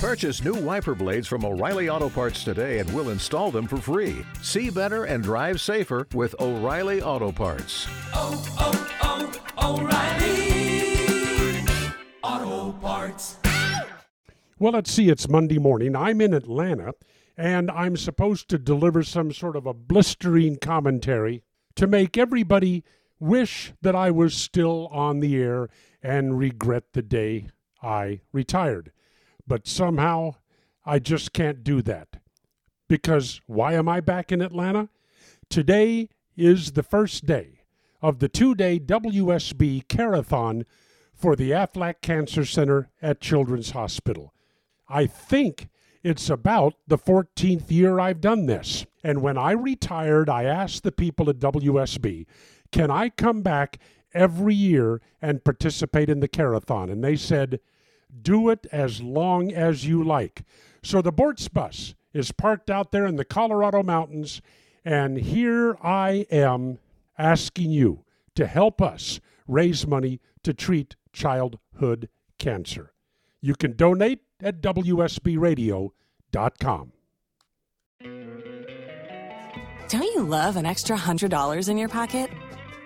Purchase new wiper blades from O'Reilly Auto Parts today and we'll install them for free. See better and drive safer with O'Reilly Auto Parts. Oh, oh, oh, O'Reilly Auto Parts. Well, let's see, it's Monday morning. I'm in Atlanta, and I'm supposed to deliver some sort of a blistering commentary to make everybody wish that I was still on the air and regret the day I retired. But somehow, I just can't do that. Because why am I back in Atlanta? Today is the first day of the two day WSB Care-a-thon for the Aflac Cancer Center at Children's Hospital. I think it's about the 14th year I've done this. And when I retired, I asked the people at WSB, can I come back every year and participate in the Care-a-thon? And they said, do it as long as you like. So the Boortz bus is parked out there in the Colorado mountains, and here I am asking you to help us raise money to treat childhood cancer. You can donate at WSBRadio.com. Don't you love an extra $100 in your pocket?